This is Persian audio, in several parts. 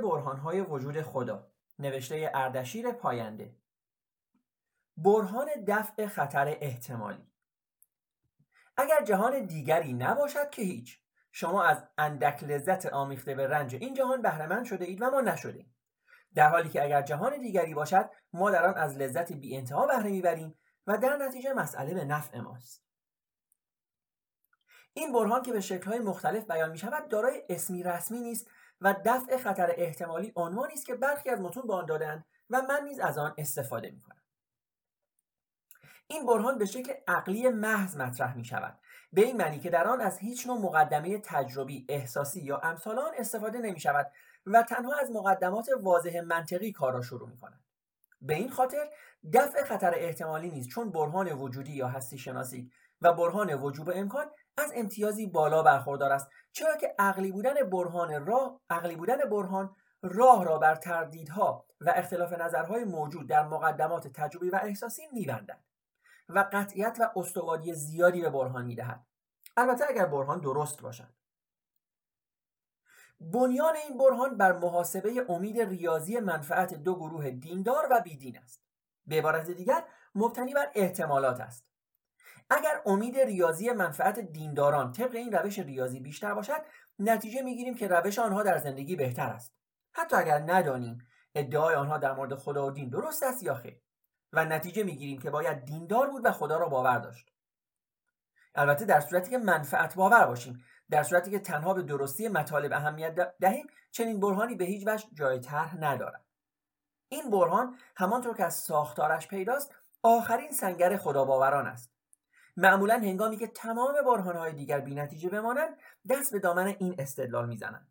برهانهای وجود خدا نوشته اردشیر پاینده. برهان دفع خطر احتمالی. اگر جهان دیگری نباشد که هیچ شما از اندک لذت آمیخته به رنج این جهان بهرهمند شده اید و ما نشده در حالی که اگر جهان دیگری باشد ما در آن از لذت بی انتها بهره می‌بریم و در نتیجه مسئله به نفع ماست. این برهان که به شکل‌های مختلف بیان می شود دارای اسمی رسمی نیست و دفع خطر احتمالی عنوانی است که برخی از متون به آن دادند و من نیز از آن استفاده می کنم. این برهان به شکل عقلی محض مطرح می شود به این معنی که در آن از هیچ نوع مقدمه تجربی احساسی یا امثال آن استفاده نمی شود و تنها از مقدمات واضح منطقی کار را شروع می کند به این خاطر دفع خطر احتمالی نیست چون برهان وجودی یا هستی شناسی و برهان وجوب امکان از امتیازی بالا برخوردار است. چرا که عقلی بودن برهان راه عقلی بودن برهان راه را بر تردیدها و اختلاف نظرهای موجود در مقدمات تجربی و احساسی میبندد و قطعیت و استواری زیادی به برهان می‌دهد. البته اگر برهان درست باشد. بنیان این برهان بر محاسبه امید ریاضی منفعت دو گروه دیندار و بیدین است. به عبارت دیگر مبتنی بر احتمالات است. اگر امید ریاضی منفعت دینداران طبق این روش ریاضی بیشتر باشد نتیجه می‌گیریم که روش آنها در زندگی بهتر است. حتی اگر ندانیم ادعای آنها در مورد خدا و دین درست است یا خیر. و نتیجه می‌گیریم که باید دیندار بود و خدا را باور داشت. البته در صورتی که منفعت باور باشیم در صورتی که تنها به درستی مطالب اهمیت دهیم چنین برهانی به هیچ وجه جای طرح ندارد. این برهان همانطور که از ساختارش پیداست آخرین سنگر خدا باوران است. معمولا هنگامی که تمام برهانهای دیگر بینتیجه بمانند دست به دامن این استدلال می‌زنند.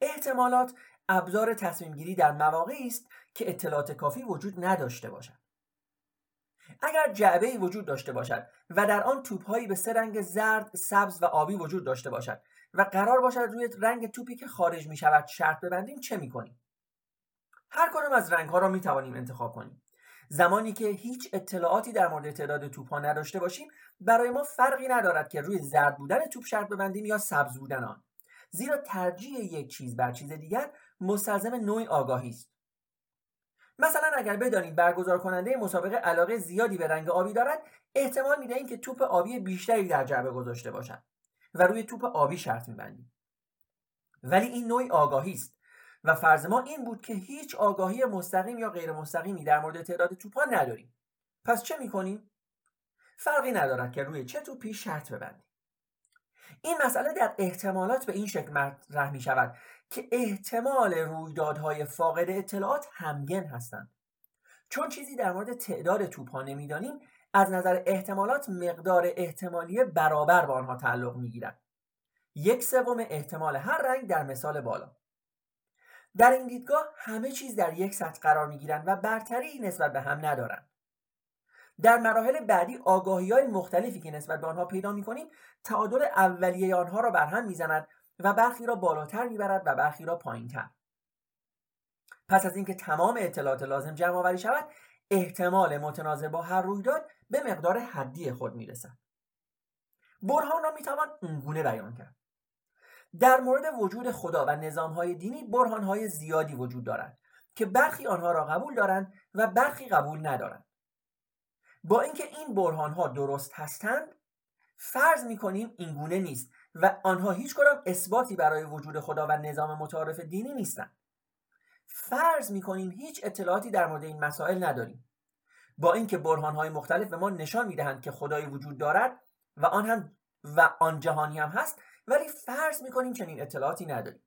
احتمالات ابزار تصمیم گیری در مواقعی است که اطلاعات کافی وجود نداشته باشد. اگر جعبه وجود داشته باشد و در آن توپهایی به سه رنگ زرد، سبز و آبی وجود داشته باشد و قرار باشد روی رنگ توپی که خارج می شود شرط ببندیم چه می کنیم؟ هر کدام از رنگ ها را می توانیم انتخاب کنیم. زمانی که هیچ اطلاعاتی در مورد تعداد توپ ها نداشته باشیم برای ما فرقی ندارد که روی زرد بودن توپ شرط ببندیم یا سبز بودن آن. زیرا ترجیح یک چیز بر چیز دیگر مستلزم نوعی آگاهی است. مثلا اگر بدانید برگزار کننده مسابقه علاقه زیادی به رنگ آبی دارد احتمال می‌دهیم که توپ آبی بیشتری در جعبه گذاشته باشد و روی توپ آبی شرط میبندیم ولی این نوعی آگاهی است و فرض ما این بود که هیچ آگاهی مستقیم یا غیر مستقیمی در مورد تعداد توپها نداریم. پس چه می‌کنیم؟ فرقی ندارد که روی چه توپی شرط ببندیم. این مسئله در احتمالات به این شکل مطرح می شود که احتمال رویدادهای فاقد اطلاعات همگن هستند. چون چیزی در مورد تعداد توپها نمی‌دانیم از نظر احتمالات مقدار احتمالی برابر با آنها تعلق می‌گیرد. یک سوم احتمال هر رنگ در مثال بالا. در این دیدگاه همه چیز در یک سطح قرار می گیرند و برتری نسبت به هم ندارند. در مراحل بعدی آگاهی های مختلفی که نسبت به آنها پیدا می کنیم تعادل اولیه آنها را بر هم می‌زند و برخی را بالاتر می‌برد و برخی را پایینتر. پس از اینکه تمام اطلاعات لازم جمع آوری شود احتمال متناظر با هر رویداد به مقدار حدی خود می‌رسد. برهان را می‌توان اونگونه بیان کرد. در مورد وجود خدا و نظامهای دینی برهانهای زیادی وجود دارند که برخی آنها را قبول دارند و برخی قبول ندارند. با اینکه این برهانها درست هستند فرض می‌کنیم این گونه نیست و آنها هیچ کدام اثباتی برای وجود خدا و نظام متعارف دینی نیستند. فرض می‌کنیم هیچ اطلاعاتی در مورد این مسائل نداریم. با اینکه برهانهای مختلف به ما نشان می‌دهند که خدایی وجود دارد و آن هم و آن جهانی هم هست ولی فرض می‌کنیم چنین اطلاعاتی نداریم.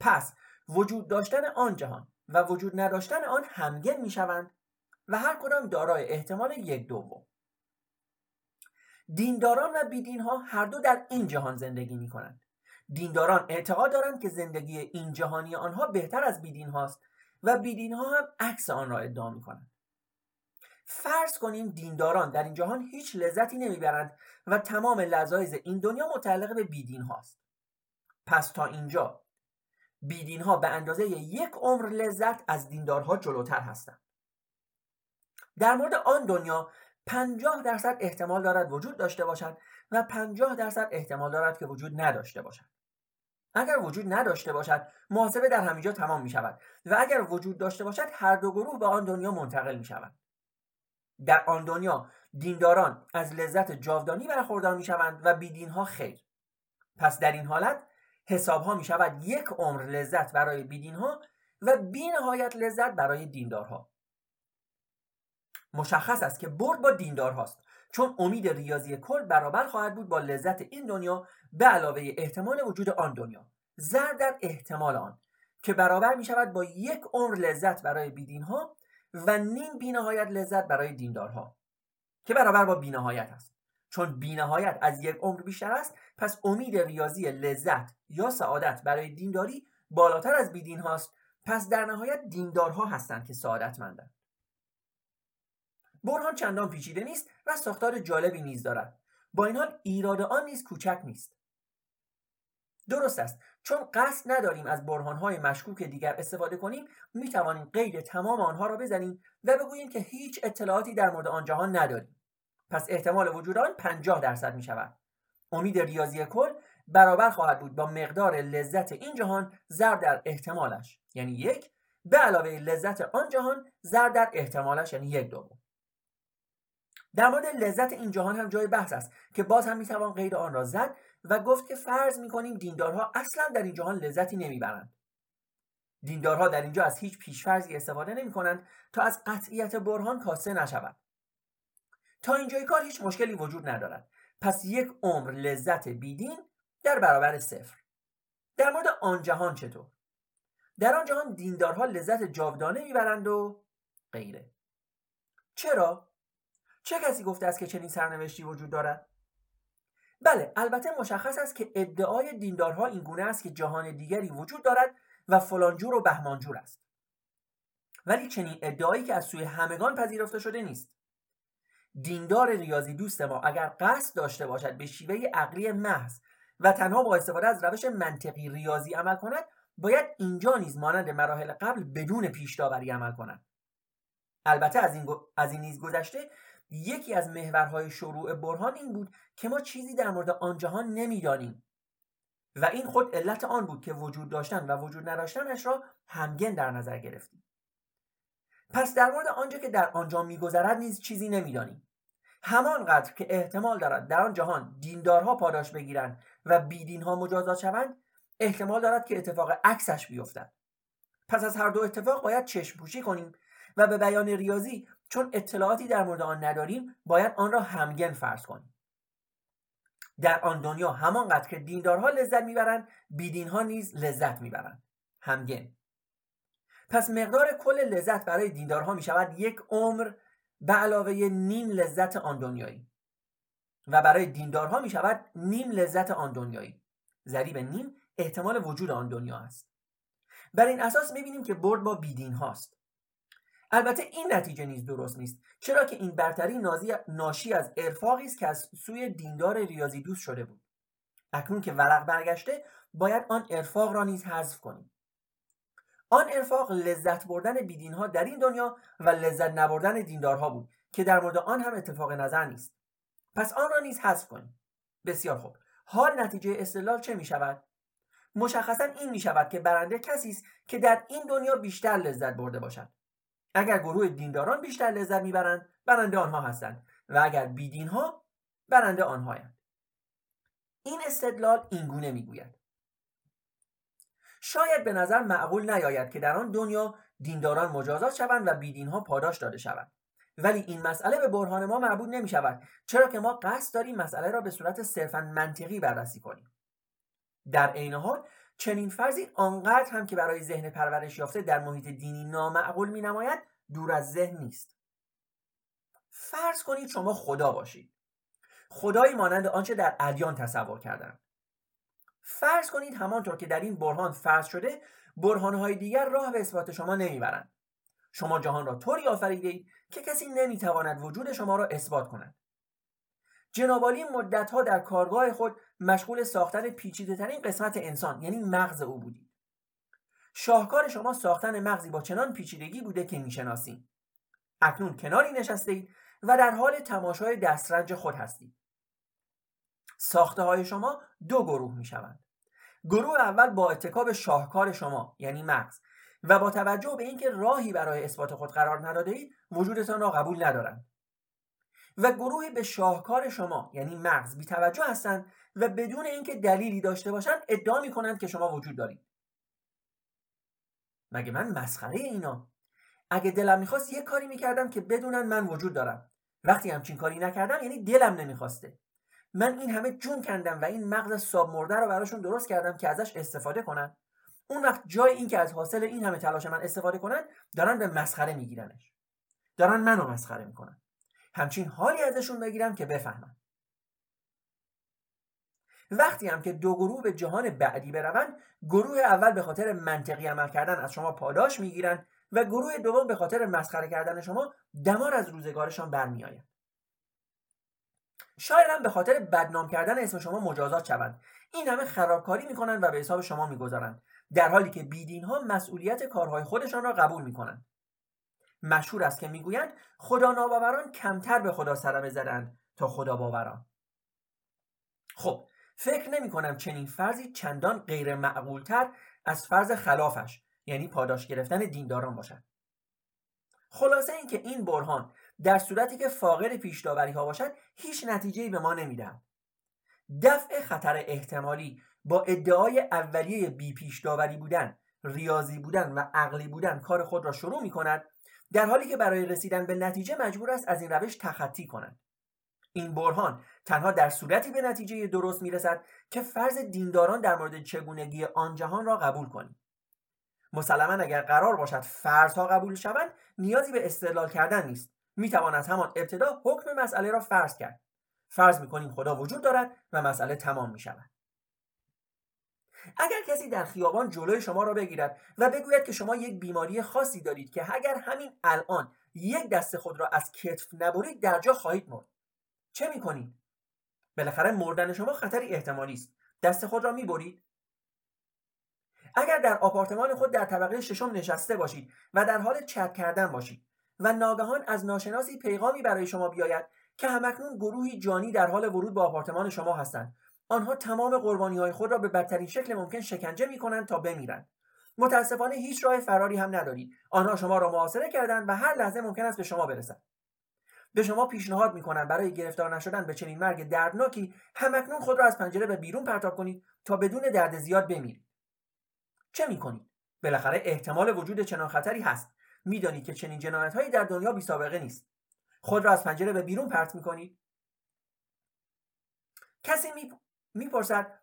پس وجود داشتن آن جهان و وجود نداشتن آن همگن می‌شوند و هر کدام دارای احتمال یک دوم. دینداران و بیدینها هر دو در این جهان زندگی می کنند دینداران اعتقاد دارند که زندگی این جهانی آنها بهتر از بیدین هاست و بیدین ها هم عکس آن را ادعا می کنند فرض کنیم دینداران در این جهان هیچ لذتی نمی‌برند و تمام لذایز این دنیا متعلق به بیدین هاست پس تا اینجا. بیدین ها به اندازه یک عمر لذت از دیندارها جلوتر هستند. در مورد آن دنیا پنجاه درصد احتمال دارد وجود داشته باشد و پنجاه درصد احتمال دارد که وجود نداشته باشد. اگر وجود نداشته باشد محاسبه در همینجا تمام می شود و اگر وجود داشته باشد هر دو گروه به آن دنیا منتقل می شود در آن دنیا دینداران از لذت جاودانی برخوردار می شوند و بیدینها خیر. پس در این حالت حساب ها می شود یک عمر لذت برای بیدینها و بی نهایت لذت برای دیندارها. مشخص است که برد با دیندار هاست. چون امید ریاضی کل برابر خواهد بود با لذت این دنیا به علاوه احتمال وجود آن دنیا. زر در احتمال آن که برابر می شود با یک عمر لذت برای بیدین ها و نیم بینهایت لذت برای دیندارها. که برابر با بینهایت است. چون بینهایت از یک عمر بیشتر است پس امید ریاضی لذت یا سعادت برای دینداری بالاتر از بیدین هاست. پس در نهایت دیندارها هستند که سعادتمندند. برهان چندان پیچیده نیست و ساختار جالبی نیز دارد. با این حال ایراد آن نیز کوچک نیست. درست است. چون قصد نداریم از برهانهای مشکوک دیگر استفاده کنیم می توانیم قید تمام آنها را بزنیم و بگوییم که هیچ اطلاعاتی در مورد آن جهان نداریم. پس احتمال وجود آن 50 درصد می شود امید ریاضی کل برابر خواهد بود با مقدار لذت این جهان ضرب در احتمالش یعنی یک به علاوه لذت آن جهان ضرب در احتمالش یعنی یک دوم. در مورد لذت این جهان هم جای بحث است که باز هم می‌توان غیر آن را زد و گفت که فرض می‌کنیم دیندارها اصلا در این جهان لذتی نمی‌برند. دیندارها در اینجا از هیچ پیشفرضی استفاده نمی کنند تا از قطعیت برهان کاسته نشود. تا اینجای کار هیچ مشکلی وجود ندارد. پس یک عمر لذت بیدین در برابر صفر. در مورد آن جهان چطور؟ در آن جهان دیندارها لذت جاودانه می‌برند و غیره. چرا؟ چه کسی گفته است که چنین سرنوشتی وجود دارد؟ بله البته مشخص است که ادعای دیندارها این گونه است که جهان دیگری وجود دارد و فلانجور و بهمانجور است. ولی چنین ادعایی که از سوی همگان پذیرفته شده نیست. دیندار ریاضی دوست ما اگر قصد داشته باشد به شیوه عقلی محض و تنها با استفاده از روش منطقی ریاضی عمل کند باید اینجا نیز مانند مراحل قبل بدون پیش عمل کند. البته از این, از این نیز گذشته یکی از محورهای شروع برهان این بود که ما چیزی در مورد آن جهان نمی‌دانیم. و این خود علت آن بود که وجود داشتن و وجود نداشتنش را همگن در نظر گرفتیم. پس در مورد آنجا که در آنجا میگذرد نیز چیزی نمی‌دانیم. همانقدر که احتمال دارد در آن جهان دیندارها پاداش بگیرند و بیدینها مجازات شوند احتمال دارد که اتفاق عکسش بیفتد. پس از هر دو اتفاق باید چشم پوشی کنیم و به بیان ریاضی چون اطلاعاتی در مورد آن نداریم باید آن را همگن فرض کنیم. در آن دنیا همانقدر که دیندارها لذت می‌برند بیدینها نیز لذت می‌برند. همگن. پس مقدار کل لذت برای دیندارها می شود یک عمر به علاوه نیم لذت آن دنیایی. و برای دیندارها می شود نیم لذت آن دنیایی. ضریب نیم احتمال وجود آن دنیا است. بر این اساس می بینیم که برد با بیدین هاست. البته این نتیجه نیز درست نیست. چرا که این برتری ناشی از ارفاقی است که از سوی دیندار ریاضی دوست شده بود. اکنون که ورق برگشته باید آن ارفاق را نیز حذف کنیم. آن ارفاق لذت بردن بیدین ها در این دنیا و لذت نبردن دیندارها بود که در مورد آن هم اتفاق نظر نیست. پس آن را نیز حذف کنیم. بسیار خوب. حال نتیجه استدلال چه می شود مشخصا این می شود که برنده کسی است که در این دنیا بیشتر لذت برده باشد. اگر گروه دینداران بیشتر لذت می‌برند برنده آنها هستند و اگر بیدین ها برنده آنهایند. این استدلال اینگونه می‌گوید. شاید به نظر معقول نیاید که در آن دنیا دینداران مجازات شوند و بیدین ها پاداش داده شوند. ولی این مسئله به برهان ما مربوط نمی شود چرا که ما قصد داریم مسئله را به صورت صرفا منطقی بررسی کنیم. در عین حال چنین فرضی آنقدر هم که برای ذهن پرورش یافته در محیط دینی نامعقول می نماید دور از ذهن نیست. فرض کنید شما خدا باشید. خدایی مانند آنچه در ادیان تصور کردند. فرض کنید همانطور که در این برهان فرض شده برهانهای دیگر راه به اثبات شما نمی‌برند. شما جهان را طوری آفریده که کسی نمی‌تواند وجود شما را اثبات کند. جنابالی مدتها در کارگاه خود مشغول ساختن پیچیده ترین قسمت انسان یعنی مغز او بودید. شاهکار شما ساختن مغزی با چنان پیچیدگی بوده که می‌شناسید اکنون کناری نشسته اید و در حال تماشای دسترنج خود هستید. ساخته های شما دو گروه می شوند گروه اول با اتکاب شاهکار شما یعنی مغز و با توجه به اینکه راهی برای اثبات خود قرار نداده اید وجودتان را قبول ندارند. و گروهی به شاهکار شما یعنی مغز بی توجه هستند و بدون اینکه دلیلی داشته باشند ادعا می کنند که شما وجود دارید. مگه من مسخره اینا؟ اگه دلم می‌خواست یه کاری می‌کردم که بدونن من وجود دارم. وقتی همچین کاری نکردم یعنی دلم نمی‌خواسته. من این همه جون کندم و این مغز ساب مرده رو براشون درست کردم که ازش استفاده کنن. اون وقت جای این که از حاصل این همه تلاش من استفاده کنن دارن به مسخره میگیرنش. دارن منو مسخره می‌کنن. همچین حالی ازشون بگیرم که بفهمن. وقتی هم که دو گروه به جهان بعدی بروند گروه اول به خاطر منطقی عمل کردن از شما پاداش می‌گیرن و گروه دوم به خاطر مسخره کردن شما دمار از روزگارشان برمیآید شاید هم به خاطر بدنام کردن اسم شما مجازات شوند. این همه خرابکاری می‌کنند و به حساب شما می‌گذارند. در حالی که بیدین ها مسئولیت کارهای خودشان را قبول می‌کنند. مشهور است که می‌گویند خدا ناباوران کمتر به خدا سرمه زدند تا خدا باوران. خب فکر نمی کنم چنین فرضی چندان غیر معقولتر از فرض خلافش یعنی پاداش گرفتن دینداران باشد. خلاصه اینکه این برهان در صورتی که فاقد پیش ها باشد هیچ نتیجه‌ای به ما نمی‌دهد. دفع خطر احتمالی با ادعای اولیه بی پیش داوری بودن ریاضی بودن و عقلی بودن کار خود را شروع می کند در حالی که برای رسیدن به نتیجه مجبور است از این روش تخطی کند این برهان تنها در صورتی به نتیجه درست می‌رسد که فرض دینداران در مورد چگونگی آن جهان را قبول کنیم. مسلما اگر قرار باشد فرضها قبول شوند نیازی به استدلال کردن نیست. می‌توان از همان ابتدا حکم مسئله را فرض کرد. فرض می‌کنیم خدا وجود دارد و مسئله تمام می‌شود. اگر کسی در خیابان جلوی شما را بگیرد و بگوید که شما یک بیماری خاصی دارید که اگر همین الان یک دست خود را از کتف نبرید در جا خواهید مرد. چه می‌کنید بالاخره مردن شما خطری احتمالی است. دست خود را می‌برید. اگر در آپارتمان خود در طبقه ششم نشسته باشید و در حال چت کردن باشید و ناگهان از ناشناسی پیغامی برای شما بیاید که همکنون گروهی جانی در حال ورود به آپارتمان شما هستند آنها تمام قربانی های خود را به بدترین شکل ممکن شکنجه می کنند تا بمیرند. متاسفانه هیچ راه فراری هم ندارید. آنها شما را محاصره کردند و هر لحظه ممکن است به شما برسند. به شما پیشنهاد می‌کنم برای گرفتار نشدن به چنین مرگ دردناکی همکنون خود را از پنجره به بیرون پرتاب کنید تا بدون درد زیاد بمیرید. چه می‌کنید؟ بالاخره احتمال وجود چنان خطری هست. می‌دانید که چنین جنایتهایی در دنیا بی سابقه نیست. خود را از پنجره به بیرون پرت می‌کنید. کسی می‌پرسد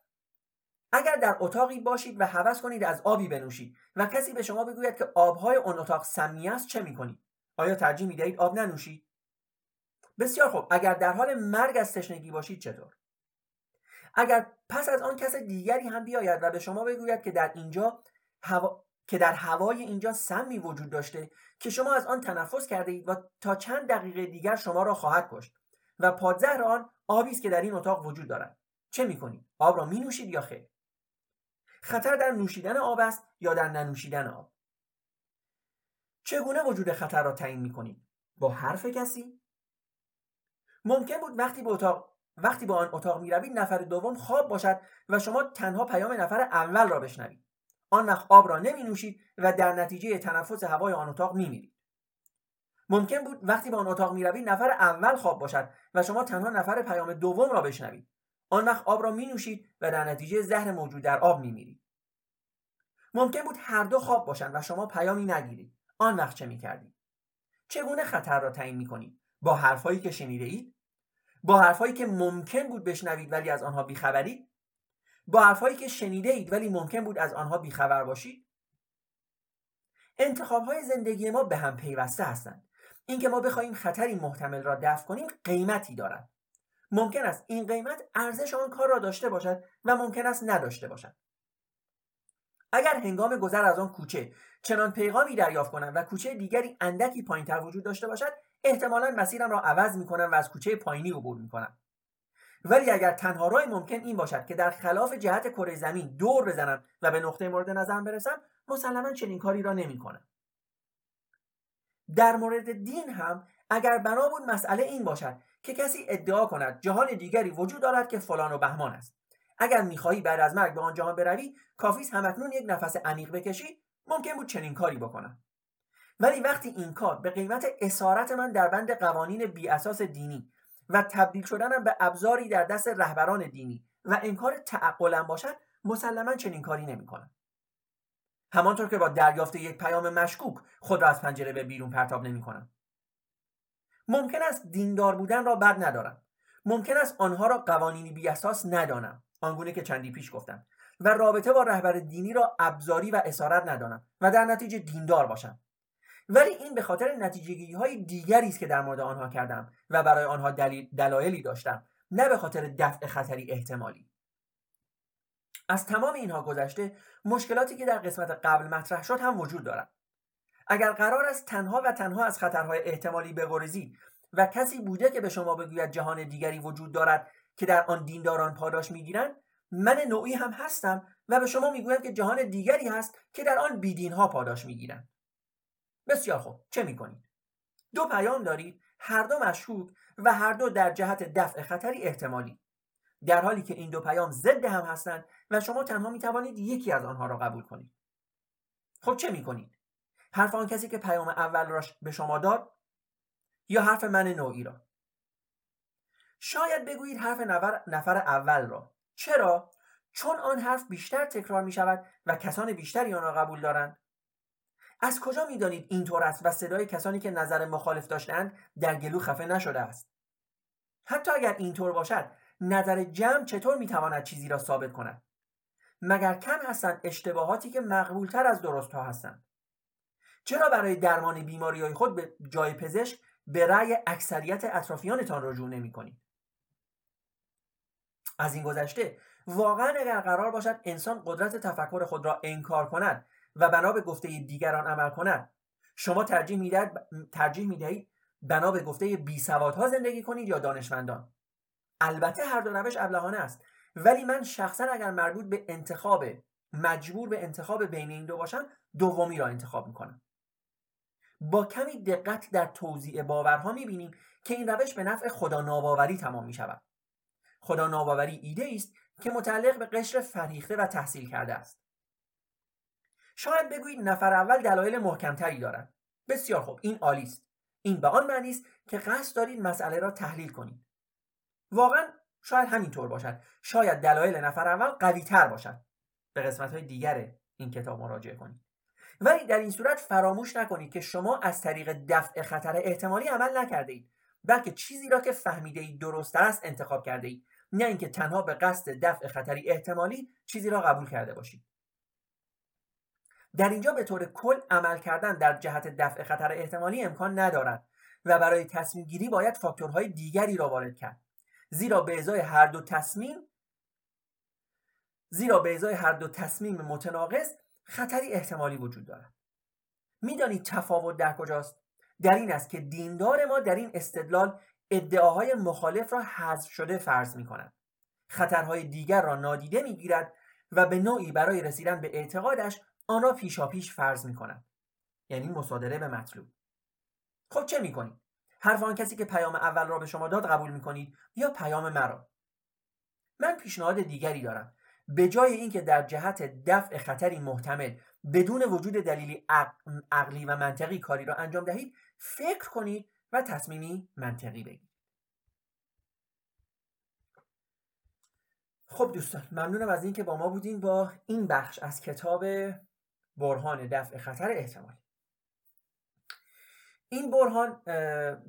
اگر در اتاقی باشید و هوس کنید از آبی بنوشید و کسی به شما بگوید که آبهای آن اتاق سمی است چه می‌کنید؟ آیا ترجیح می‌دهید آب ننوشید؟ بسیار خوب. اگر در حال مرگ از تشنگی باشید چطور؟ اگر پس از آن کس دیگری هم بیاید و به شما بگوید که در اینجا هوا... که در هوای اینجا سمی وجود داشته که شما از آن تنفس کرده اید و تا چند دقیقه دیگر شما را خواهد کشت و پادزهر آن آبی است که در این اتاق وجود دارد. چه می‌کنید آب را می نوشید یا خیر؟ خطر در نوشیدن آب است یا در ننوشیدن آب؟ چگونه وجود خطر را تعیین می‌کنید؟ با حرف کسی؟ ممکن بود وقتی به اتاق وقتی به آن اتاق می روید نفر دوم خواب باشد و شما تنها پیام نفر اول را بشنوید. آن وقت آب را نمی نوشید و در نتیجه تنفس هوای آن اتاق می میرید ممکن بود وقتی به آن اتاق می روید نفر اول خواب باشد و شما تنها نفر پیام دوم را بشنوید. آن وقت آب را می نوشید و در نتیجه زهر موجود در آب می میرید ممکن بود هر دو خواب باشند و شما پیامی نگیرید. آن وقت چه می کردید چگونه خطر را تعیین می کنید با حرفهایی که شنیده اید با حرفهایی که ممکن بود بشنوید ولی از آنها بیخبرید؟ با حرفهایی که شنیده اید ولی ممکن بود از آنها بیخبر باشید؟ انتخاب های زندگی ما به هم پیوسته هستند. اینکه ما بخواهیم خطری محتمل را دفع کنیم قیمتی دارد. ممکن است این قیمت ارزش آن کار را داشته باشد و ممکن است نداشته باشد. اگر هنگام گذر از آن کوچه چنان پیغامی دریافت کنم و کوچه دیگری اندکی پایینتر وجود داشته باشد احتمالا مسیرم را عوض می‌کنم و از کوچه پایینی عبور می‌کنم. ولی اگر تنها راه ممکن این باشد که در خلاف جهت کره زمین دور بزنم و به نقطه مورد نظرم برسم مسلما چنین کاری را نمی‌کنم. در مورد دین هم اگر بنا مسئله این باشد که کسی ادعا کند جهان دیگری وجود دارد که فلان و بهمان است. اگر می‌خواهی بعد از مرگ به آن جهان بروی کافیست همکنون یک نفس عمیق بکشی ممکن بود چنین کاری بکنم. ولی وقتی این کار به قیمت اسارت من در بند قوانین بی اساس دینی و تبدیل شدنم به ابزاری در دست رهبران دینی و انکار تعقلم باشد مسلما چنین کاری نمی‌کنم. همانطور که با دریافت یک پیام مشکوک خود را از پنجره به بیرون پرتاب نمی‌کنم. ممکن است دیندار بودن را بد ندارم. ممکن است آنها را قوانینی بی اساس ندانم. آنگونه که چندی پیش گفتم. و رابطه با رهبر دینی را ابزاری و اسارت ندانم و در نتیجه دیندار باشم. ولی این به خاطر نتیجگی های دیگری است که در مورد آنها کردم و برای آنها دلایلی داشتم نه به خاطر دفع خطری احتمالی. از تمام اینها گذشته مشکلاتی که در قسمت قبل مطرح شد هم وجود دارد. اگر قرار است تنها و تنها از خطرهای احتمالی بگریزید و کسی بوده که به شما بگوید جهان دیگری وجود دارد که در آن دینداران پاداش می‌گیرند من نوعی هم هستم و به شما می‌گویم که جهان دیگری هست که در آن بیدین ها پاداش می‌گیرند. بسیار خوب. چه می‌کنید؟ دو پیام دارید هر دو مشکوک و هر دو در جهت دفع خطری احتمالی. در حالی که این دو پیام ضد هم هستند و شما تنها می توانید یکی از آنها را قبول کنید. خب چه می کنید؟ حرف آن کسی که پیام اول را به شما داد یا حرف من نوعی را؟ شاید بگویید حرف نفر, نفر اول را. چرا؟ چون آن حرف بیشتر تکرار می شود و کسان بیشتری آن را قبول دارند. از کجا می دانید اینطور است و صدای کسانی که نظر مخالف داشتند در گلو خفه نشده است؟ حتی اگر اینطور باشد نظر جمع چطور می‌تواند چیزی را ثابت کند؟ مگر کم هستند اشتباهاتی که مقبولتر از درست ها هستند؟ چرا برای درمان بیماری های خود به جای پزشک به رأی اکثریت اطرافیانتان رجوع نمی کنید؟ از این گذشته واقعا اگر قرار باشد انسان قدرت تفکر خود را انکار کند و بنا به گفته دیگران عمل کند شما ترجیح می‌دهید ترجیح می‌دهید بنا به گفته بی ها زندگی کنید یا دانشمندان. البته هر دو روش ابلهانه است. ولی من شخصا اگر مربوط به انتخاب مجبور به انتخاب بین این دو باشم دومی را انتخاب می‌کنم. با کمی دقت در توضیع باورها می‌بینیم که این روش به نفع خدا ناباوری تمام می شود خدا ناباوری ایده است که متعلق به قشر فریخته و تحصیل کرده است. شاید بگویید نفر اول دلایل محکمتری دارد. بسیار خوب این عالی است. این به آن معنی است که قصد دارید مسئله را تحلیل کنید. واقعا شاید همینطور باشد. شاید دلایل نفر اول قوی تر باشد. به قسمت های دیگر این کتاب مراجعه کنید. ولی در این صورت فراموش نکنید که شما از طریق دفع خطر احتمالی عمل نکرده اید بلکه چیزی را که فهمیده اید درست است انتخاب کرده اید نه اینکه تنها به قصد دفع خطری احتمالی چیزی را قبول کرده باشید. در اینجا به طور کل عمل کردن در جهت دفع خطر احتمالی امکان ندارد و برای تصمیم گیری باید فاکتورهای دیگری را وارد کرد. زیرا به ازای هر دو تصمیم زیرا به ازای هر دو تصمیم متناقض خطری احتمالی وجود دارد. می‌دانید تفاوت در کجاست؟ در این است که دیندار ما در این استدلال ادعاهای مخالف را حذف شده فرض می کند خطرهای دیگر را نادیده می گیرد و به نوعی برای رسیدن به اعتقادش آن را پیشاپیش فرض می کند یعنی مصادره به مطلوب. خب چه می کنید؟ حرف آن کسی که پیام اول را به شما داد قبول می کنید یا پیام مرا؟ من پیشنهاد دیگری دارم. به جای اینکه در جهت دفع خطری محتمل بدون وجود دلیلی عقلی و منطقی کاری را انجام دهید فکر کنید و تصمیمی منطقی بگیرید. خب دوستان ممنونم از اینکه با ما بودین با این بخش از کتاب برهان دفع خطر احتمالی. این برهان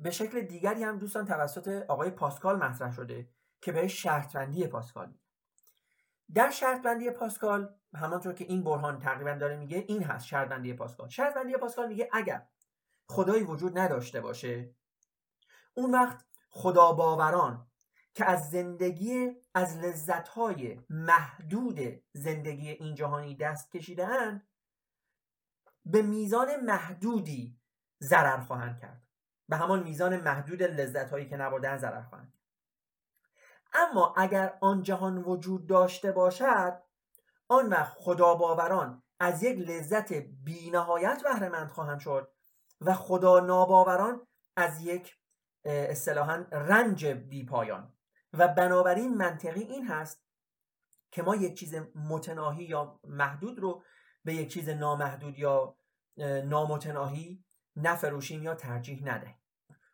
به شکل دیگری هم دوستان توسط آقای پاسکال مطرح شده که به شرطبندی پاسکال در شرطبندی پاسکال همانطور که این برهان تقریبا داره میگه این هست شرطبندی پاسکال. شرطبندی پاسکال میگه اگر خدایی وجود نداشته باشه اون وقت خدا باوران که از زندگی از لذتهای محدود زندگی این جهانی دست کشیدن به میزان محدودی ضرر خواهند کرد. به همان میزان محدود لذت هایی که نبردن ضرر خواهند اما اگر آن جهان وجود داشته باشد آن وقت خدا باوران از یک لذت بینهایت بهرهمند خواهند شد و خدا ناباوران از یک اصطلاحا رنج بی پایان و بنابراین منطقی این هست که ما یک چیز متناهی یا محدود رو به یک چیز نامحدود یا نامتناهی نفروشیم یا ترجیح ندهیم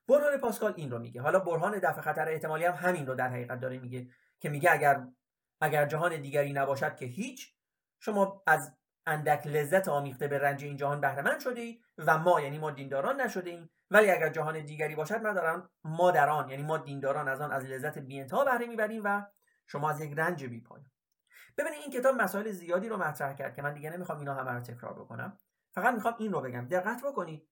برهان پاسکال این رو میگه. حالا برهان دفع خطر احتمالی هم همین رو در حقیقت داره میگه که میگه اگر اگر جهان دیگری نباشد که هیچ شما از اندک لذت آمیخته به رنج این جهان بهره شده اید و ما یعنی ما دینداران نشده ایم ولی اگر جهان دیگری باشد ما ما در آن یعنی ما دینداران از آن از لذت بی‌انتها بهره می‌بریم و شما از یک رنج بیپایان. ببینید این کتاب مسائل زیادی رو مطرح کرد که من دیگه نمی‌خوام اینا همه رو تکرار بکنم. فقط می‌خوام این رو بگم. دقت بکنید.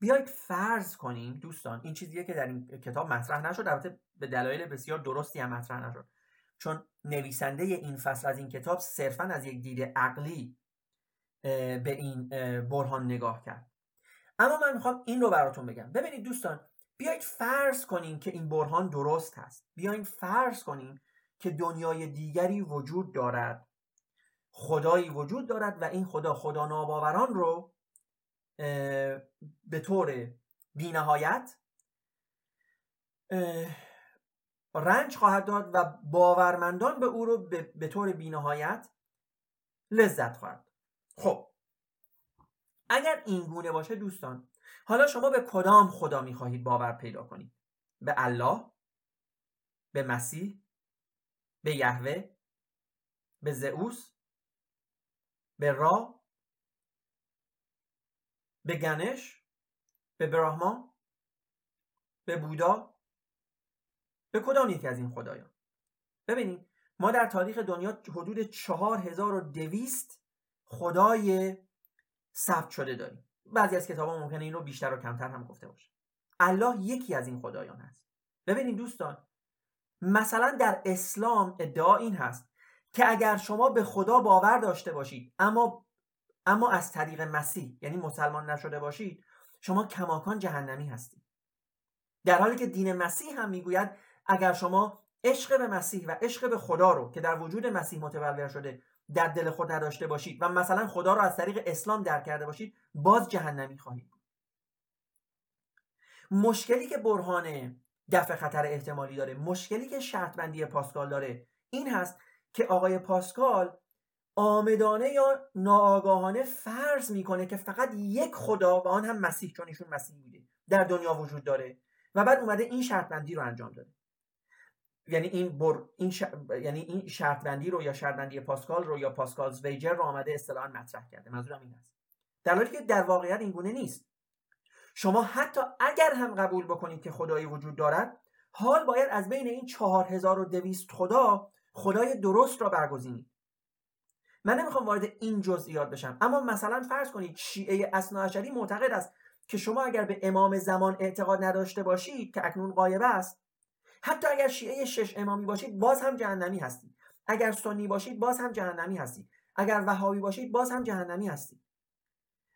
بیایید فرض کنیم دوستان این چیزیه که در این کتاب مطرح نشد البته به دلایل بسیار درستی هم مطرح نشد. چون نویسنده این فصل از این کتاب صرفا از یک دید عقلی به این برهان نگاه کرد. اما من می‌خوام این رو براتون بگم. ببینید دوستان بیایید فرض کنیم که این برهان درست هست. بیایید فرض کنیم که دنیای دیگری وجود دارد. خدایی وجود دارد و این خدا خدا ناباوران رو به طور بینهایت رنج خواهد داد و باورمندان به او رو به طور بینهایت لذت خواهد خب اگر این گونه باشه دوستان حالا شما به کدام خدا می‌خواهید باور پیدا کنید؟ به الله به مسیح به یهوه به زئوس به را؟ به گنش به براهما به بودا. به کدام یکی از این خدایان؟ ببینید ما در تاریخ دنیا حدود چهار هزار و دویست خدای ثبت شده داریم. بعضی از کتاب ها ممکنه این رو بیشتر و کمتر هم گفته باشه. الله یکی از این خدایان هست. ببینید دوستان مثلا در اسلام ادعا این هست که اگر شما به خدا باور داشته باشید اما اما از طریق مسیح یعنی مسلمان نشده باشید شما کماکان جهنمی هستید. در حالی که دین مسیح هم می‌گوید اگر شما عشق به مسیح و عشق به خدا رو که در وجود مسیح متولد شده در دل خود نداشته باشید و مثلا خدا رو از طریق اسلام درک کرده باشید باز جهنمی خواهید مشکلی که برهان دفع خطر احتمالی داره مشکلی که شرط بندی پاسکال داره این هست که آقای پاسکال آمدانه یا ناآگاهانه فرض می‌کنه که فقط یک خدا و آن هم مسیح چون ایشون مسیح بوده در دنیا وجود داره و بعد اومده این شرط بندی رو انجام داده. یعنی این بر این یعنی این شرط بندی رو یا شرط بندی پاسکال رو یا پاسکالز ویجر رو آمده اصطلاحا مطرح کرده. منظورم این است. در حالی که در واقعیت این گونه نیست. شما حتی اگر هم قبول بکنید که خدایی وجود دارد حال باید از بین این 4200 خدا خدای درست را برگزینید. من نمی‌خوام وارد این جزئیات بشم. اما مثلا فرض کنید شیعه اصناعشری معتقد است که شما اگر به امام زمان اعتقاد نداشته باشید که اکنون غایب است حتی اگر شیعه شش امامی باشید باز هم جهنمی هستید. اگر سنی باشید باز هم جهنمی هستید. اگر وهابی باشید باز هم جهنمی هستید.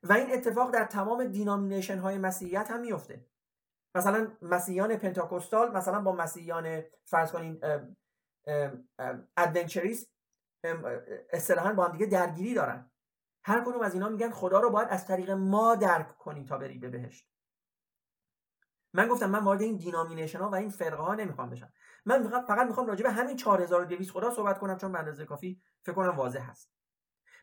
و این اتفاق در تمام دینامینیشن های مسیحیت هم میفته مثلا مسیحیان پنتاکوستال مثلا با مسیحیان فرض کنین Adventist اصطلاحا با هم دیگه درگیری دارن. هر کدوم از اینا میگن خدا رو باید از طریق ما درک کنی تا بری به بهشت. من گفتم من وارد این denomination ها و این فرقه ها نمی‌خوام بشم. من فقط می‌خوام راجع به همین 4200 خدا صحبت کنم چون اندازه کافی فکر کنم واضح هست.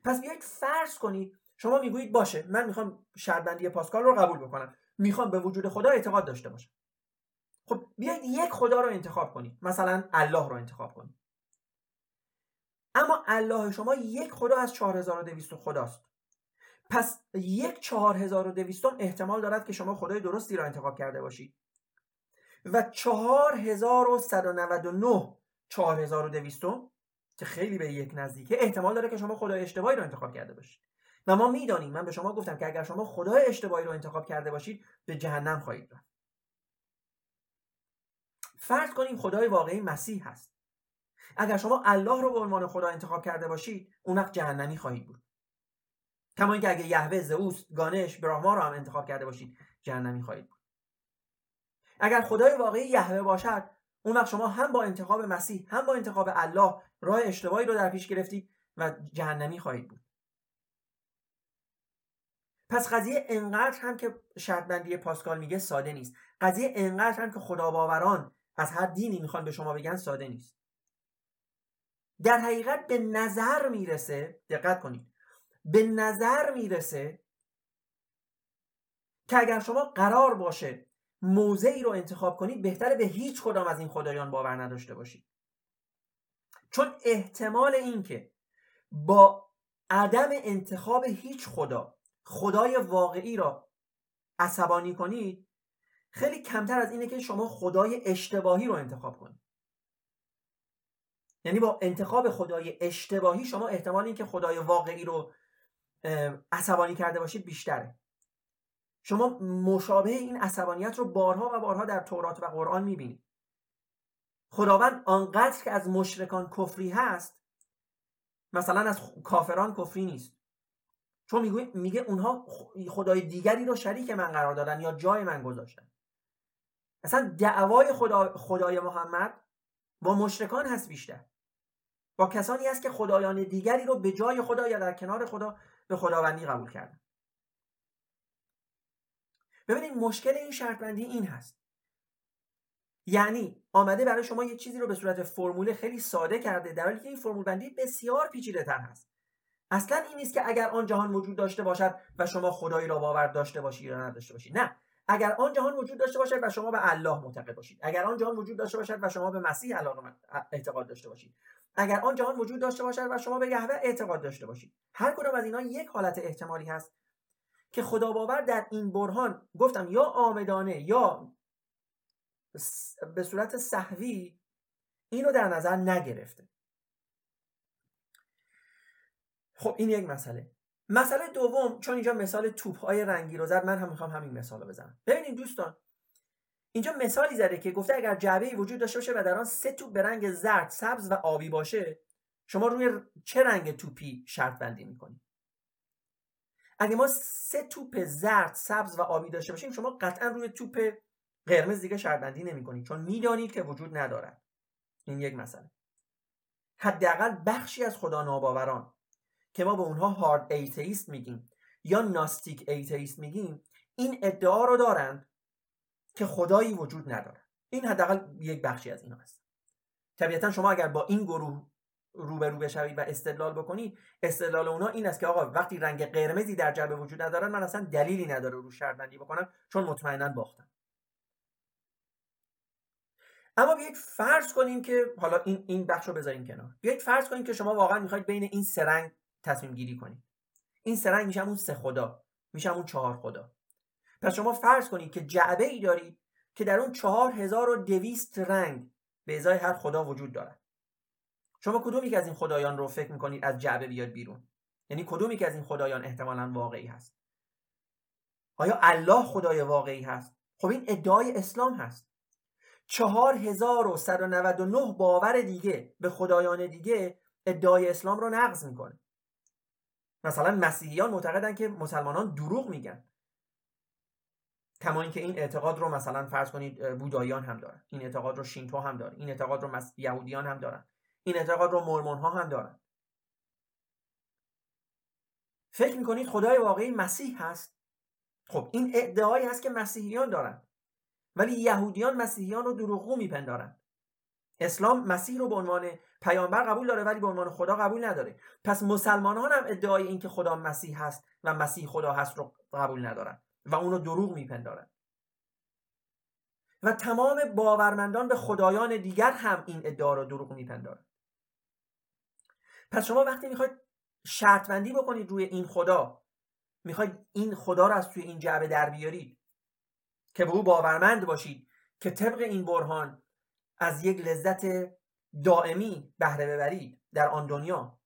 پس بیایید فرض کنید شما می‌گویید باشه من می‌خوام شرطبندی پاسکال رو قبول بکنم. می‌خوام به وجود خدا اعتقاد داشته باشم. خب بیایید یک خدا رو انتخاب کنید مثلا الله رو انتخاب کنید اما الله شما یک خدا از 4200 خداست. پس یک 4200 احتمال دارد که شما خدای درستی را انتخاب کرده باشید و 4199 4200 که خیلی به یک نزدیکه احتمال داره که شما خدای اشتباهی رو انتخاب کرده باشید. و ما می‌دانیم من به شما گفتم که اگر شما خدای اشتباهی رو انتخاب کرده باشید به جهنم خواهید رفت. فرض کنیم خدای واقعی مسیح هست. اگر شما الله رو به عنوان خدا انتخاب کرده باشید اون وقت جهنمی خواهید بود. کما اینکه اگه یهوه زئوس گانش براهما رو هم انتخاب کرده باشید جهنمی خواهید بود. اگر خدای واقعی یهوه باشد اون وقت شما هم با انتخاب مسیح هم با انتخاب الله راه اشتباهی رو در پیش گرفتید و جهنمی خواهید بود. پس قضیه انقدر هم که شرط بندی پاسکال میگه ساده نیست. قضیه انقدر هم که خدا باوران از هر دینی می‌خوان به شما بگن ساده نیست. در حقیقت به نظر می‌رسه دقت کنید به نظر می‌رسه که اگر شما قرار باشه موضعی رو انتخاب کنید بهتره به هیچ کدام از این خدایان باور نداشته باشید چون احتمال اینکه با عدم انتخاب هیچ خدا خدای واقعی را عصبانی کنید خیلی کمتر از اینه که شما خدای اشتباهی رو انتخاب کنید یعنی با انتخاب خدای اشتباهی شما احتمال اینکه خدای واقعی رو عصبانی کرده باشید بیشتره. شما مشابه این عصبانیت رو بارها و بارها در تورات و قرآن می‌بینید. خداوند آنقدر که از مشرکان کفری هست مثلا از کافران کفری نیست. چون میگه, میگه اونها خدای دیگری رو شریک من قرار دادن یا جای من گذاشتن. اصلا دعوای خدا خدای محمد با مشرکان هست بیشتر. با کسانی است که خدایان دیگری رو به جای خدا یا در کنار خدا به خداوندی قبول کردن. ببینید مشکل این شرط این هست. یعنی آمده برای شما یه چیزی رو به صورت فرمول خیلی ساده کرده در حالی که این فرمول بندی بسیار پیچیده تر هست. اصلا این نیست که اگر آن جهان وجود داشته باشد و شما خدایی را باور داشته باشید یا نداشته باشید. نه. اگر آن جهان وجود داشته باشد و شما به الله معتقد باشید. اگر آن جهان وجود داشته باشد و شما به مسیح اعتقاد داشته باشید. اگر آن جهان وجود داشته باشد و شما به یهوه اعتقاد داشته باشید. هر کدام از اینا یک حالت احتمالی هست که خدا باور در این برهان گفتم یا آمدانه یا به صورت صحوی اینو در نظر نگرفته. خب این یک مسئله. مسئله دوم چون اینجا مثال توپ های رنگی رو زد من هم می‌خوام همین مثال رو بزنم. ببینید دوستان اینجا مثالی زده که گفته اگر جعبه وجود داشته باشه و در آن سه توپ به رنگ زرد سبز و آبی باشه شما روی چه رنگ توپی شرط بندی می‌کنید اگه ما سه توپ زرد سبز و آبی داشته باشیم شما قطعا روی توپ قرمز دیگه شرط بندی نمی‌کنید چون می‌دانید که وجود ندارد. این یک مسئله. حداقل بخشی از خدا ناباوران که ما به اونها hard atheist میگیم یا gnostic atheist میگیم این ادعا رو دارند که خدایی وجود ندارد این حداقل یک بخشی از اینا هست. طبیعتا شما اگر با این گروه روبرو بشوید و استدلال بکنید استدلال اونا این است که آقا وقتی رنگ قرمزی در جعبه وجود ندارن من اصلا دلیلی نداره رو شرط بندی بکنم چون مطمئنا باختم اما بیایید فرض کنیم که حالا این این بخش رو بذاریم کنار. بیایید فرض کنیم که شما واقعا می‌خواید بین این سه رنگ تصمیم گیری کنید. این سه رنگ میشن اون سه خدا میشن اون چهار خدا. پس شما فرض کنید که جعبه ای دارید که در اون چهار هزار و دویست رنگ به ازای هر خدا وجود دارد شما کدومی که از این خدایان رو فکر می‌کنید از جعبه بیاد بیرون؟ یعنی کدومی که از این خدایان احتمالا واقعی هست؟ آیا الله خدای واقعی هست؟ خب این ادعای اسلام هست. چهار هزار و سد و نود و نه باور دیگه به خدایان دیگه ادعای اسلام رو نقض می‌کنه. مثلا مسیحیان معتقدن که مسلمانان دروغ میگن. کما اینکه این اعتقاد رو مثلا فرض کنید بودایان هم دارن. این اعتقاد رو شینتو هم دارن. این اعتقاد رو یهودیان هم دارن. این اعتقاد رو مرمون ها هم دارن. فکر می‌کنید خدای واقعی مسیح هست؟ خب این ادعایی هست که مسیحیان دارن. ولی یهودیان مسیحیان رو دروغگو میپندارن. اسلام مسیح رو به عنوان پیامبر قبول داره ولی به عنوان خدا قبول نداره. پس مسلمانان هم ادعای اینکه خدا مسیح هست و مسیح خدا هست رو قبول ندارن. و اونو دروغ میپندارن. و تمام باورمندان به خدایان دیگر هم این ادعا رو دروغ میپندارن. پس شما وقتی می‌خواید شرط بندی بکنید روی این خدا می‌خواید این خدا رو از توی این جعبه در بیارید که به او باورمند باشید که طبق این برهان از یک لذت دائمی بهره ببرید در آن دنیا.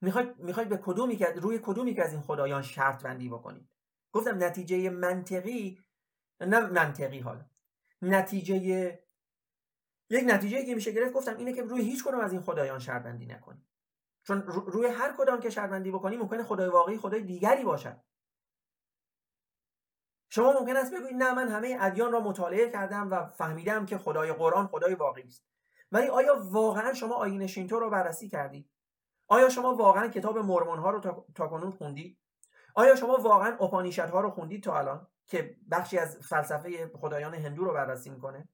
می‌خواید می‌خواید به کدومی که روی کدومی که از این خدایان شرط بندی بکنید؟ گفتم نتیجه منطقی نه منطقی حالا. نتیجه یک نتیجه که میشه گرفت گفتم اینه که روی هیچ کدوم از این خدایان شرط بندی نکنید چون روی هر کدام که شرط بندی بکنی ممکنه خدای واقعی خدای دیگری باشد شما ممکن است بگویید نه من همه ادیان را مطالعه کردم و فهمیدم که خدای قرآن خدای واقعی است. ولی آیا واقعا شما آیین شینتو رو بررسی کردید آیا شما واقعا کتاب مرمون ها رو تا, کنون خوندید آیا شما واقعا اپانیشد ها رو خوندید تا الان که بخشی از فلسفه خدایان هندو رو بررسی می‌کنه؟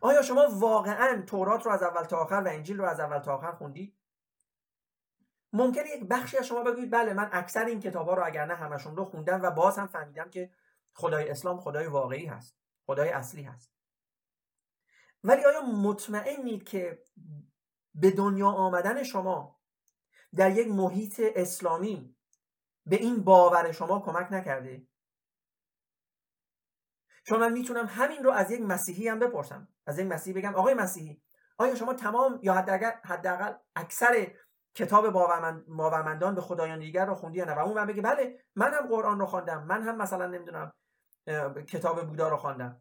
آیا شما واقعا تورات رو از اول تا آخر و انجیل رو از اول تا آخر خوندید؟ ممکنه یک بخشی از شما بگویید بله من اکثر این کتاب ها رو اگر نه همشون رو خوندم و باز هم فهمیدم که خدای اسلام خدای واقعی هست خدای اصلی هست. ولی آیا مطمئنید که به دنیا آمدن شما در یک محیط اسلامی به این باور شما کمک نکرده چون من می‌تونم همین رو از یک مسیحی هم بپرسم. از یک مسیحی بگم آقای مسیحی آیا شما تمام یا حداقل اکثر کتاب باورمندان به خدایان دیگر رو خوندی یا نه؟ و اون من بگه بله من هم قرآن رو خواندم. من هم مثلا نمی‌دونم کتاب بودا رو خواندم.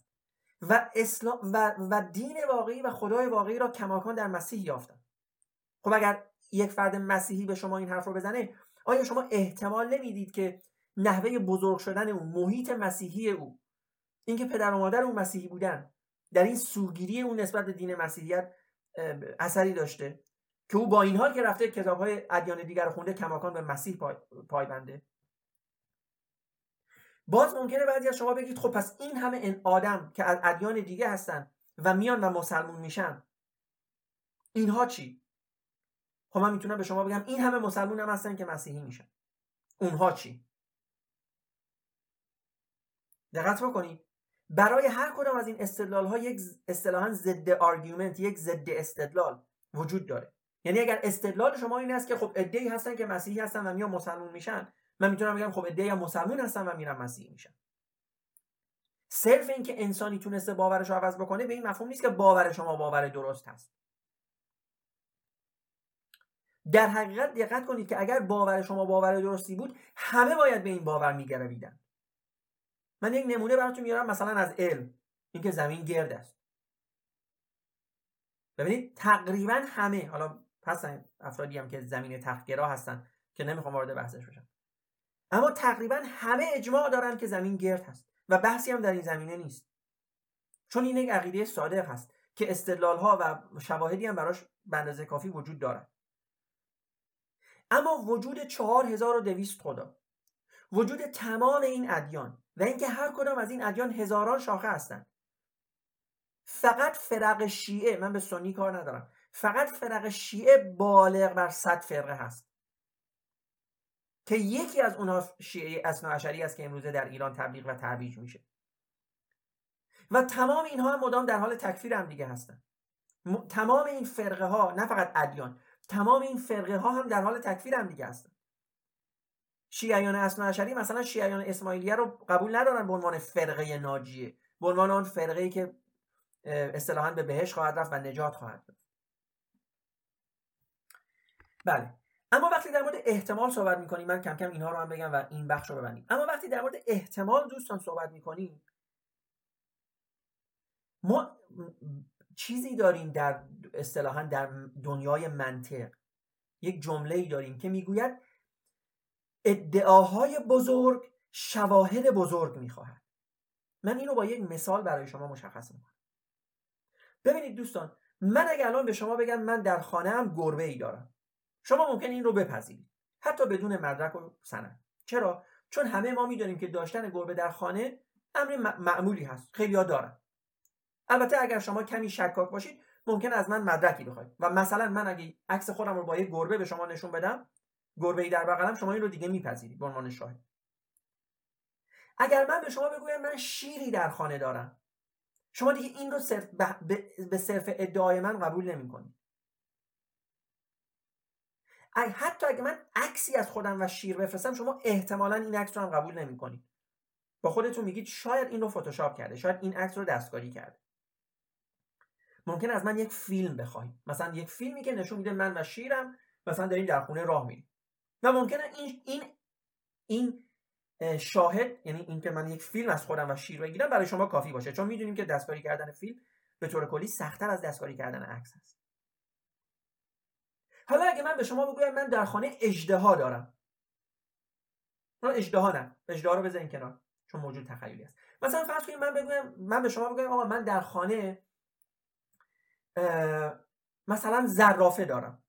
و اسلام و, و دین واقعی و خدای واقعی را کماکان در مسیح یافتم. خب اگر یک فرد مسیحی به شما این حرف رو بزنه آیا شما احتمال نمی‌دید که نحوه بزرگ شدن او محیط مسیحی او اینکه پدر و مادر اون مسیحی بودن در این سوگیری اون نسبت به دین مسیحیت اثری داشته که او با این حال که رفته کتاب های ادیان دیگر رو خونده کماکان به مسیح پای, پای بنده؟ باز ممکنه بعضی از شما بگید خب پس این همه این آدم که از ادیان دیگه هستن و میان و مسلمون میشن اینها چی؟ خب من می‌تونم به شما بگم این همه مسلمون هم هستن که مسیحی میشن. اونها چی؟ دقت بکنید. برای هر کدام از این استدلال ها یک اصطلاحا ضد argument یک ضد استدلال وجود داره. یعنی اگر استدلال شما این است که خب عده‌ای هستن که مسیحی هستن و میان مسلمون میشن من می‌تونم بگم خب هم مسلمون هستن و میرن مسیحی میشن. صرف اینکه انسانی تونسته باورش رو عوض بکنه به این مفهوم نیست که باور شما باور درست هست. در حقیقت دقت کنید که اگر باور شما باور درستی بود همه باید به این باور میگرویدن. من یک نمونه براتون میارم مثلا از علم. اینکه زمین گرد است. ببینید تقریبا همه حالا هستن افرادی هم که زمین تختگرا هستن که نمی‌خوام وارد بحثش بشم. اما تقریبا همه اجماع دارن که زمین گرد هست و بحثی هم در این زمینه نیست. چون این یک عقیده صادق هست که استدلال ها و شواهدی هم براش به اندازه کافی وجود دارن. اما وجود 4200 خدا وجود تمام این ادیان و اینکه هر کدام از این ادیان هزاران شاخه هستند. فقط فرق شیعه من به سنی کار ندارم. فقط فرق شیعه بالغ بر صد فرقه هست. که یکی از اونها شیعه اصنا است که امروزه در ایران تبلیغ و ترویج میشه. و تمام اینها مدام در حال تکفیر هم دیگه هستن. تمام این فرقه ها نه فقط ادیان تمام این فرقه ها هم در حال تکفیر هم دیگه هستن. شیعیان اصنا عشری مثلا شیعیان اسماعیلیه رو قبول ندارن به عنوان فرقه ناجیه. به عنوان آن فرقه ای که اصطلاحا به بهش خواهد رفت و نجات خواهد رفت بله. اما وقتی در مورد احتمال صحبت می‌کنیم من کم کم اینها رو هم بگم و این بخش رو ببندیم. اما وقتی در مورد احتمال دوستان صحبت می‌کنیم ما چیزی داریم در اصطلاحا در دنیای منطق. یک جمله ای داریم که می‌گوید ادعاهای بزرگ شواهد بزرگ می‌خواهد. من اینو با یک مثال برای شما مشخص می‌کنم. ببینید دوستان من اگر الان به شما بگم من در خانه هم گربه ای دارم. شما ممکن این رو بپذیرید. حتی بدون مدرک و سند. چرا؟ چون همه ما می‌دونیم که داشتن گربه در خانه امر معمولی هست. خیلی ها دارن. البته اگر شما کمی شکاک باشید ممکن از من مدرکی بخواید. و مثلا من اگه عکس خودم رو با یک گربه به شما نشون بدم گربه ای در بغلم شما این رو دیگه میپذیرید به عنوان شاهد. اگر من به شما بگویم من شیری در خانه دارم شما دیگه این رو صرف به صرف ادعای من قبول نمی‌کنید. حتی اگه من عکسی از خودم و شیر بفرستم شما احتمالا این عکس رو هم قبول نمی‌کنید. با خودتون میگید شاید این رو فتوشاپ کرده شاید این عکس رو دستکاری کرده. ممکن از من یک فیلم بخواید مثلا یک فیلمی که نشون میده من و شیرم مثلا داریم در خونه راه میریم. و ممکنه این این این شاهد یعنی اینکه من یک فیلم از خودم و شیر بگیرم برای شما کافی باشه. چون می‌دونیم که دستکاری کردن فیلم به طور کلی سختتر از دستکاری کردن عکس است. حالا اگه من به شما بگویم من در خانه اجدها دارم. من اجدها نه. اجدها رو بذارین کنار چون موجود تخیلی است. مثلا فرض کنید من بگویم من به شما بگویم آقا من در خانه مثلا زرافه دارم.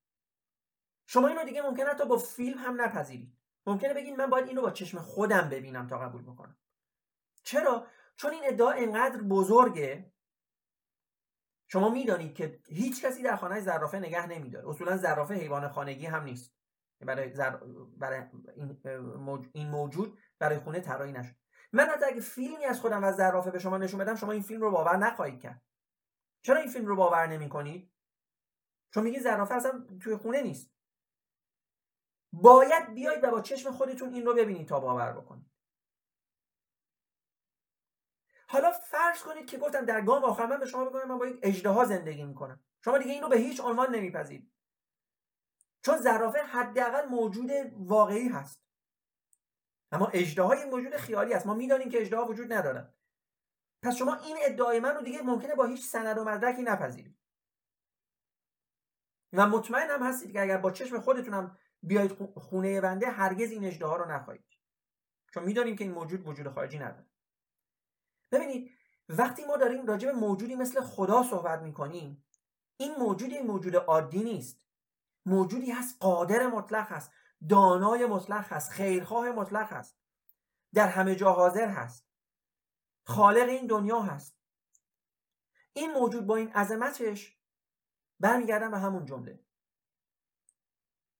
شما اینو دیگه ممکنه حتی با فیلم هم نپذیرید ممکنه بگید من باید اینو با چشم خودم ببینم تا قبول بکنم. چرا؟ چون این ادعا انقدر بزرگه. شما می‌دانید که هیچ کسی در خانه زرافه نگه نمیداره. اصولا زرافه حیوان خانگی هم نیست. برای, زر... برای این موجود برای خونه طراحی نشد. من حتی اگه فیلمی از خودم و زرافه به شما نشون بدم شما این فیلم رو باور نخواهید کرد. چرا این فیلم رو باور نمی کنید؟ چون میگی زرافه اصلا توی خونه نیست. باید بیاید و با چشم خودتون این رو ببینید تا باور بکنید. حالا فرض کنید که گفتم در گام آخر من به شما بگم من با یک اجدها زندگی می‌کنم. شما دیگه اینو به هیچ عنوان نمیپذیرید. چون زرافه حداقل موجود واقعی هست. اما اجدهای موجود خیالی است ما می‌دانیم که اجدها وجود ندارد پس شما این ادعای من رو دیگه ممکنه با هیچ سند و مدرکی نپذیرید. و مطمئن هم هستید که اگر با چشم خودتونم بیاید خونه بنده هرگز این اجدها رو نخواهید چون می‌دانیم که این موجود وجود خارجی نداره. ببینید وقتی ما داریم راجع به موجودی مثل خدا صحبت می‌کنیم این موجودی موجود عادی نیست. موجودی هست قادر مطلق هست دانای مطلق هست خیرخواه مطلق هست. در همه جا حاضر هست. خالق این دنیا هست. این موجود با این عظمتش برمیگردن به همون جمله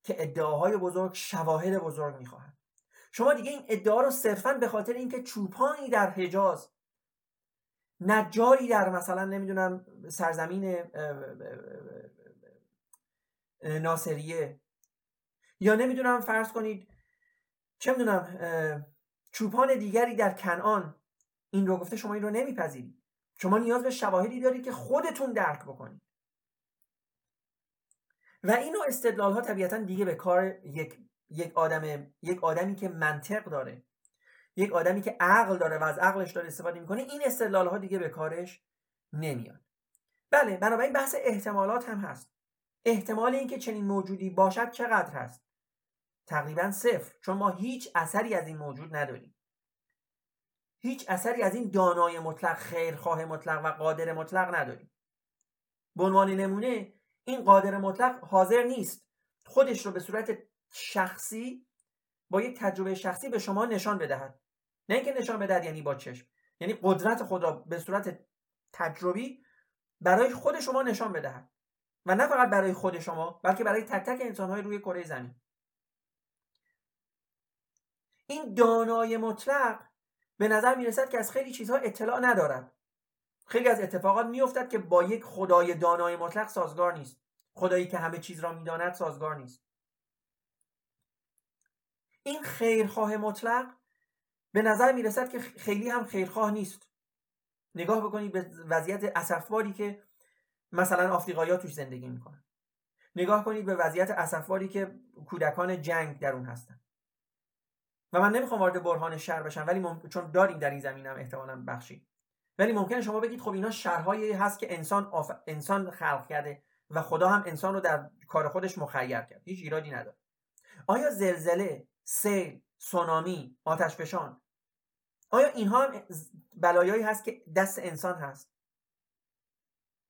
که ادعاهای بزرگ شواهد بزرگ می‌خواهند. شما دیگه این ادعا رو صرفا به خاطر اینکه چوپانی در حجاز نجاری در مثلا نمی‌دونم سرزمین ناصریه یا نمی‌دونم فرض کنید چه می‌دونم چوپان دیگری در کنعان این رو گفته شما این رو نمیپذیرید. شما نیاز به شواهدی دارید که خودتون درک بکنید. و اینو استدلال ها طبیعتا دیگه به کار یک یک آدم یک آدمی که منطق داره یک آدمی که عقل داره و از عقلش داره استفاده می‌کنه این استدلال ها دیگه به کارش نمیاد. بله بنابراین بحث احتمالات هم هست. احتمال اینکه چنین موجودی باشد چقدر هست؟ تقریبا صفر چون ما هیچ اثری از این موجود نداریم. هیچ اثری از این دانای مطلق خیرخواه مطلق و قادر مطلق نداریم. به عنوان نمونه این قادر مطلق حاضر نیست خودش رو به صورت شخصی با یک تجربه شخصی به شما نشان بدهد. نه اینکه نشان بدهد یعنی با چشم. یعنی قدرت خود را به صورت تجربی برای خود شما نشان بدهد. و نه فقط برای خود شما بلکه برای تک تک انسانهای روی کره زمین. این دانای مطلق به نظر می رسد که از خیلی چیزها اطلاع ندارد. خیلی از اتفاقات میافتد که با یک خدای دانای مطلق سازگار نیست. خدایی که همه چیز را می‌داند سازگار نیست. این خیرخواه مطلق به نظر می رسد که خیلی هم خیرخواه نیست. نگاه بکنید به وضعیت اسفباری که مثلا آفریقایی توش زندگی می‌کنن. نگاه کنید به وضعیت اسفباری که کودکان جنگ در اون هستن. و من نمی‌خوام وارد برهان شهر بشم ولی چون داریم در این زمین هم احتمالا بخشی ولی ممکنه شما بگید خب اینا شهرهایی هست که انسان آف... انسان خلق کرده و خدا هم انسان رو در کار خودش مخیر کرد. هیچ ایرادی نداره. آیا زلزله سیل سونامی آتش فشان آیا اینها بلایایی هست که دست انسان هست؟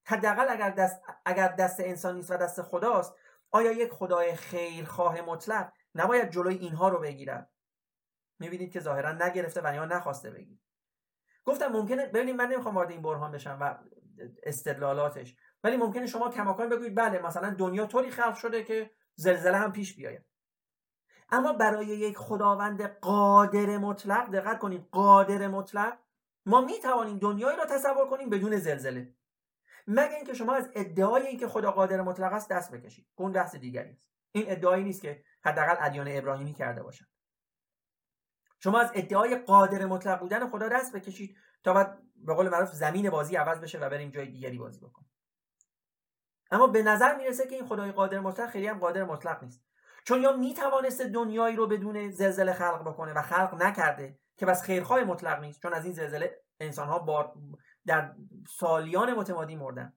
حداقل اگر دست اگر دست انسان نیست و دست خداست آیا یک خدای خیرخواه مطلق نباید جلوی اینها رو بگیرد؟ می‌بینید که ظاهرا نگرفته و یا نخواسته بگیر گفتم ممکنه ببینید من نمی‌خوام وارد این برهان بشم و استدلالاتش ولی ممکنه شما کماکان بگویید بله مثلا دنیا طوری خلق شده که زلزله هم پیش بیاید. اما برای یک خداوند قادر مطلق دقت کنید قادر مطلق ما می توانیم دنیایی را تصور کنیم بدون زلزله. مگه اینکه شما از ادعای اینکه خدا قادر مطلق است دست بکشید. اون دست دیگری است. این ادعایی نیست که حداقل ادیان ابراهیمی کرده باشند شما از ادعای قادر مطلق بودن خدا دست بکشید تا بعد به قول معروف زمین بازی عوض بشه و بریم جای دیگری بازی بکنیم. اما به نظر می‌رسه که این خدای قادر مطلق خیلی هم قادر مطلق نیست. چون یا می‌توانسته دنیایی رو بدون زلزله خلق بکنه و خلق نکرده که بس خیرخواه مطلق نیست چون از این زلزله انسان ها بار در سالیان متمادی مردن.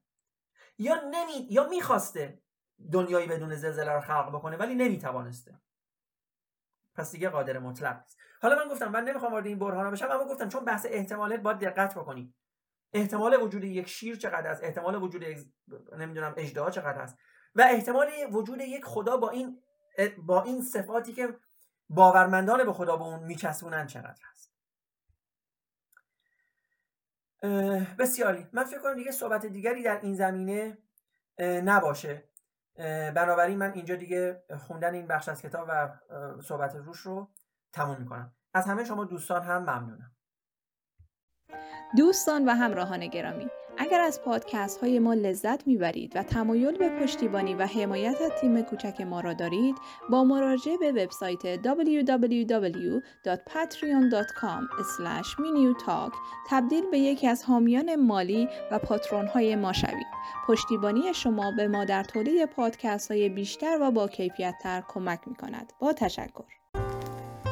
یا نمی یا می‌خواسته دنیایی بدون زلزله رو خلق بکنه ولی نمی‌توانسته. پس دیگه قادر مطلق نیست. حالا من گفتم من نمی‌خوام وارد این برهانا بشم اما گفتم چون بحث احتمالات باید دقت بکنید احتمال وجود یک شیر چقدر است؟ احتمال وجود یک نمی‌دونم اجدها چقدر است؟ و احتمال وجود یک خدا با این با این صفاتی که باورمندان به خدا به اون میچسبونن چقدر هست بسیاری من فکر کنم دیگه صحبت دیگری در این زمینه نباشه. بنابراین من اینجا دیگه خوندن این بخش از کتاب و صحبت روش رو تموم می‌کنم از همه شما دوستان هم ممنونم دوستان و همراهان گرامی اگر از پادکست های ما لذت می‌برید و تمایل به پشتیبانی و حمایت از تیم کوچک ما را دارید با مراجعه به وبسایت www.patreon.com/minutalk تبدیل به یکی از حامیان مالی و پاترون های ما شوید. پشتیبانی شما به ما در تولید پادکست های بیشتر و با کیفیت تر کمک می کند. با تشکر.